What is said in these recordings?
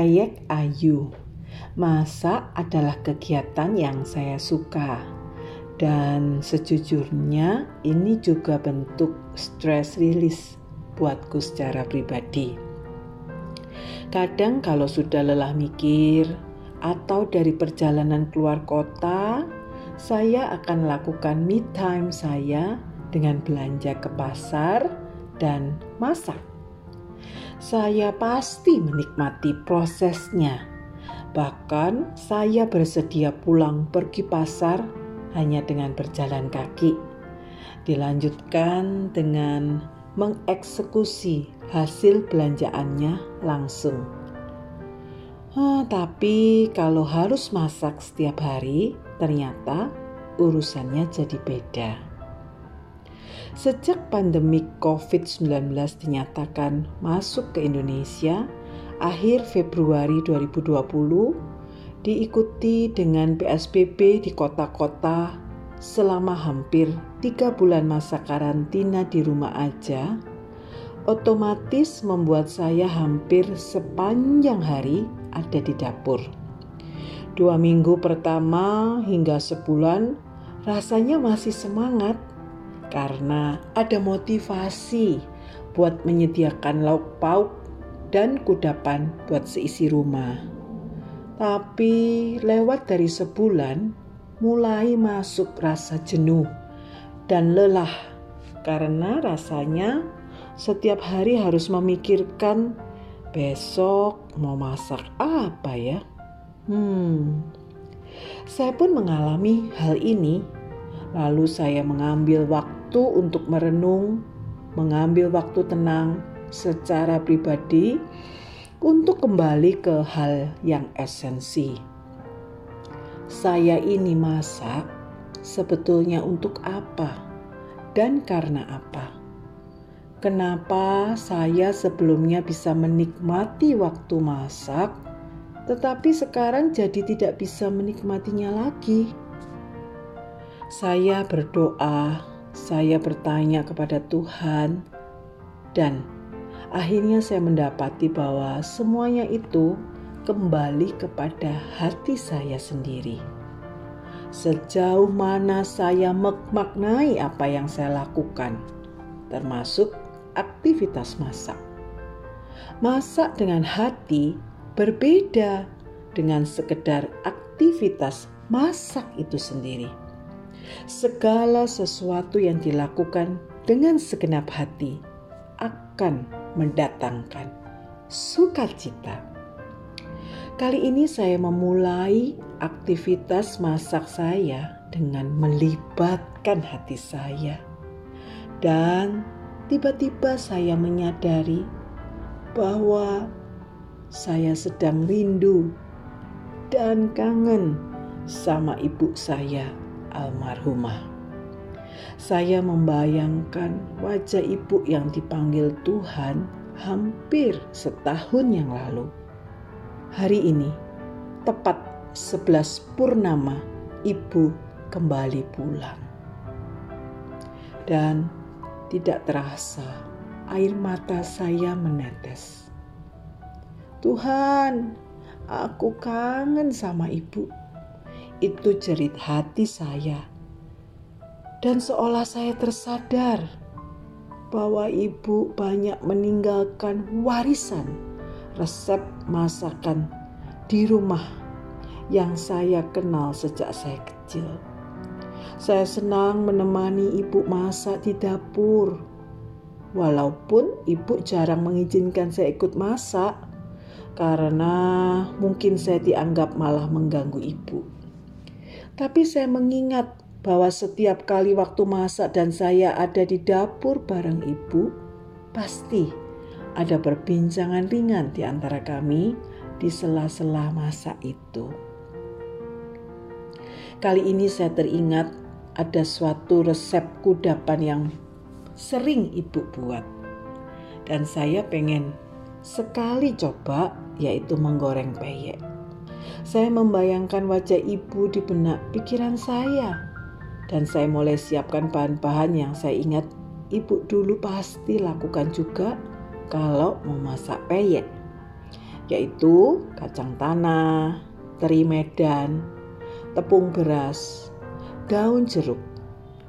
Peyek Ayu. Masak adalah kegiatan yang saya suka. Dan sejujurnya ini juga bentuk stress release buatku secara pribadi. Kadang kalau sudah lelah mikir atau dari perjalanan keluar kota, saya akan lakukan me time saya dengan belanja ke pasar dan masak. Saya pasti menikmati prosesnya. Bahkan saya bersedia pulang pergi pasar hanya dengan berjalan kaki. Dilanjutkan dengan mengeksekusi hasil belanjaannya langsung. Ah, tapi kalau harus masak setiap hari, ternyata urusannya jadi beda. Sejak pandemi COVID-19 dinyatakan masuk ke Indonesia akhir Februari 2020, diikuti dengan PSBB di kota-kota selama hampir tiga bulan masa karantina di rumah aja, otomatis membuat saya hampir sepanjang hari ada di dapur. Dua minggu pertama hingga sebulan rasanya masih semangat karena ada motivasi buat menyediakan lauk pauk dan kudapan buat seisi rumah. Tapi lewat dari sebulan, mulai masuk rasa jenuh dan lelah karena rasanya setiap hari harus memikirkan besok mau masak apa ya. Hmm, saya pun mengalami hal ini. Lalu saya mengambil waktu untuk merenung, mengambil waktu tenang secara pribadi untuk kembali ke hal yang esensi. Saya ini masak sebetulnya untuk apa dan karena apa? Kenapa saya sebelumnya bisa menikmati waktu masak, tetapi sekarang jadi tidak bisa menikmatinya lagi? Saya berdoa, saya bertanya kepada Tuhan, dan akhirnya saya mendapati bahwa semuanya itu kembali kepada hati saya sendiri. Sejauh mana saya memaknai apa yang saya lakukan, termasuk aktivitas masak. Masak dengan hati berbeda dengan sekedar aktivitas masak itu sendiri. Segala sesuatu yang dilakukan dengan segenap hati akan mendatangkan sukacita. Kali ini saya memulai aktivitas masak saya dengan melibatkan hati saya. Dan tiba-tiba saya menyadari bahwa saya sedang rindu dan kangen sama ibu saya almarhumah. Saya membayangkan wajah ibu yang dipanggil Tuhan hampir setahun yang lalu. Hari ini, tepat 11 purnama, ibu kembali pulang. Dan tidak terasa air mata saya menetes. Tuhan, aku kangen sama ibu. Itu jerit hati saya dan seolah saya tersadar bahwa ibu banyak meninggalkan warisan resep masakan di rumah yang saya kenal sejak saya kecil. Saya senang menemani ibu masak di dapur. Walaupun ibu jarang mengizinkan saya ikut masak karena mungkin saya dianggap malah mengganggu ibu. Tapi saya mengingat bahwa setiap kali waktu masak dan saya ada di dapur bareng ibu, pasti ada perbincangan ringan di antara kami di sela-sela masak itu. Kali ini saya teringat ada suatu resep kudapan yang sering ibu buat. Dan saya pengen sekali coba yaitu menggoreng peyek. Saya membayangkan wajah ibu di benak pikiran saya dan saya mulai siapkan bahan-bahan yang saya ingat ibu dulu pasti lakukan juga kalau memasak peyek yaitu kacang tanah, teri medan, tepung beras, daun jeruk,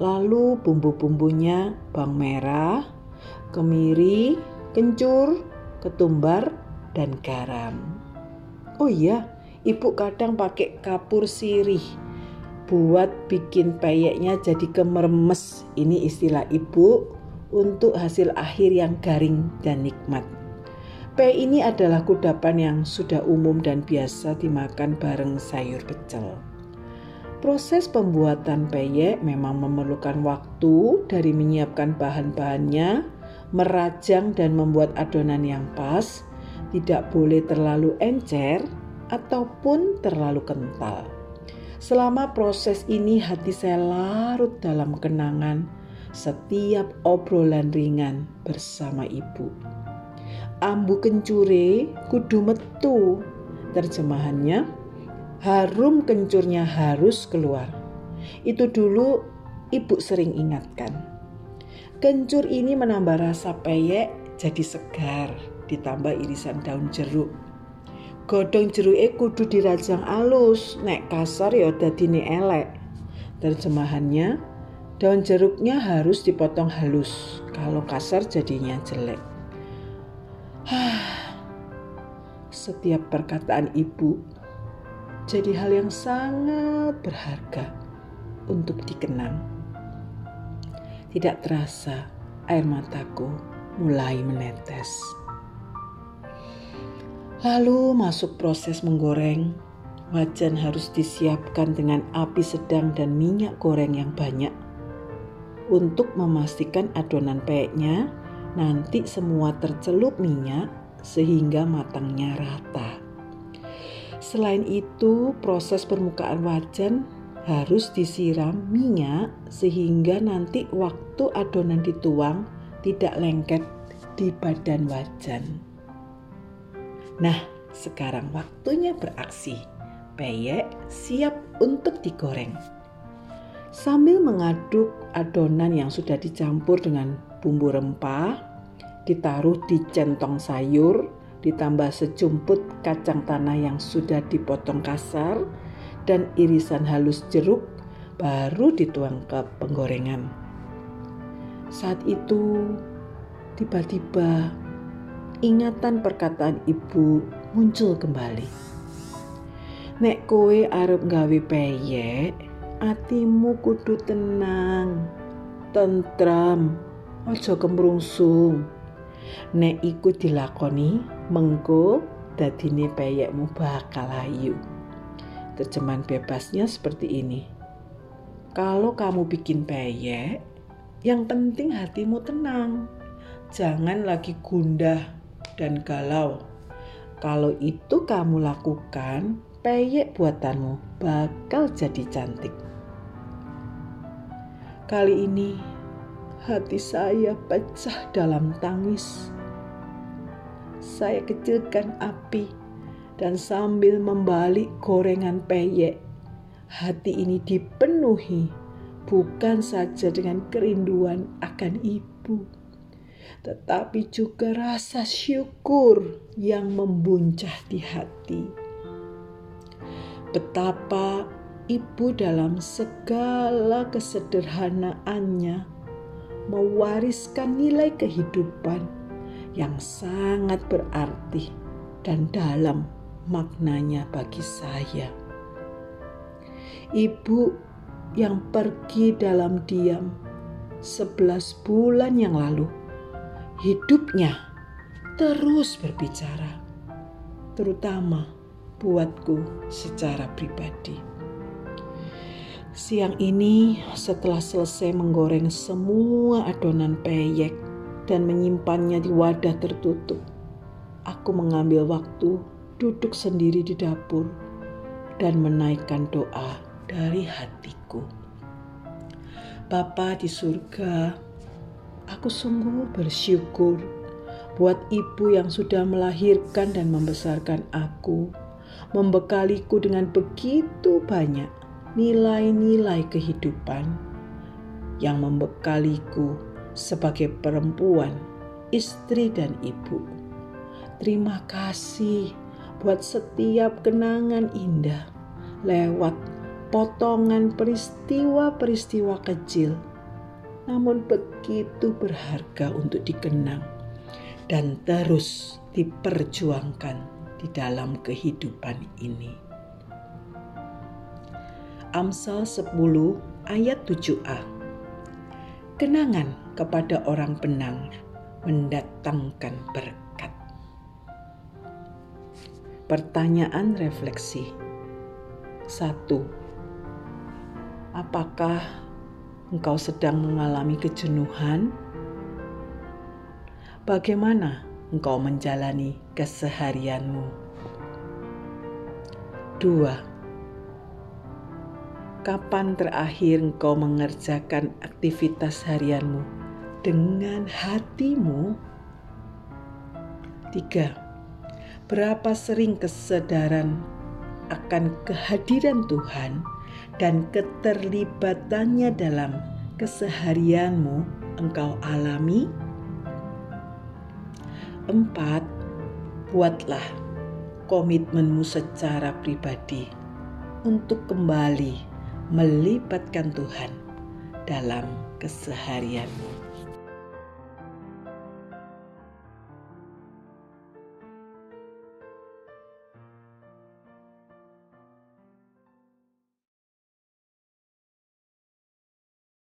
lalu bumbu-bumbunya bawang merah, kemiri, kencur, ketumbar, dan garam. Oh iya, ibu kadang pakai kapur sirih buat bikin peyeknya jadi kemermes. Ini istilah ibu untuk hasil akhir yang garing dan nikmat. Pey ini adalah kudapan yang sudah umum dan biasa dimakan bareng sayur pecel. Proses pembuatan peyek memang memerlukan waktu dari menyiapkan bahan-bahannya, merajang dan membuat adonan yang pas, tidak boleh terlalu encer ataupun terlalu kental. Selama proses ini hati saya larut dalam kenangan setiap obrolan ringan bersama ibu ambu kencure kudu metu. Terjemahannya, harum kencurnya harus keluar. Itu dulu ibu sering ingatkan. Kencur ini menambah rasa peyek jadi segar, ditambah irisan daun jeruk. Godong jeruke kudu dirajang alus, nek kasar ya dadine elek. Terjemahannya, daun jeruknya harus dipotong halus, kalau kasar jadinya jelek. Setiap perkataan ibu jadi hal yang sangat berharga untuk dikenang. Tidak terasa air mataku mulai menetes. Lalu masuk proses menggoreng. Wajan harus disiapkan dengan api sedang dan minyak goreng yang banyak untuk memastikan adonan peyeknya nanti semua tercelup minyak sehingga matangnya rata. Selain itu, proses permukaan wajan harus disiram minyak sehingga nanti waktu adonan dituang tidak lengket di badan wajan. Nah, sekarang waktunya beraksi. Peyek siap untuk digoreng. Sambil mengaduk adonan yang sudah dicampur dengan bumbu rempah, ditaruh di centong sayur, ditambah sejumput kacang tanah yang sudah dipotong kasar, dan irisan halus jeruk, baru dituang ke penggorengan. Saat itu, tiba-tiba ingatan perkataan ibu muncul kembali. Nek kowe arep gawe peyek, atimu kudu tenang, tentram, ojo kemrungsung. Nek iku dilakoni, mengko dadine peyekmu bakal ayu. Terjemahan bebasnya seperti ini. Kalau kamu bikin peyek, yang penting hatimu tenang. Jangan lagi gundah dan galau. Kalau itu kamu lakukan, peyek buatanmu bakal jadi cantik. Kali ini hati saya pecah dalam tangis. Saya kecilkan api dan sambil membalik gorengan peyek, hati ini dipenuhi bukan saja dengan kerinduan akan ibu, tetapi juga rasa syukur yang membuncah di hati. Betapa ibu dalam segala kesederhanaannya mewariskan nilai kehidupan yang sangat berarti dan dalam maknanya bagi saya. Ibu yang pergi dalam diam sebelas bulan yang lalu, hidupnya terus berbicara, terutama buatku secara pribadi. Siang ini, setelah selesai menggoreng semua adonan peyek dan menyimpannya di wadah tertutup, aku mengambil waktu duduk sendiri di dapur dan menaikkan doa dari hatiku. Bapa di surga, aku sungguh bersyukur buat ibu yang sudah melahirkan dan membesarkan aku, membekaliku dengan begitu banyak nilai-nilai kehidupan yang membekaliku sebagai perempuan, istri, dan ibu. Terima kasih buat setiap kenangan indah lewat potongan peristiwa-peristiwa kecil, namun begitu berharga untuk dikenang dan terus diperjuangkan di dalam kehidupan ini. Amsal 10 ayat 7a Kenangan kepada orang benar mendatangkan berkat. Pertanyaan refleksi. 1. Apakah engkau sedang mengalami kejenuhan? Bagaimana engkau menjalani keseharianmu? 2. Kapan terakhir engkau mengerjakan aktivitas harianmu dengan hatimu? 3. Berapa sering kesadaran akan kehadiran Tuhan dan keterlibatannya dalam keseharianmu engkau alami? Empat, buatlah komitmenmu secara pribadi untuk kembali melibatkan Tuhan dalam keseharianmu.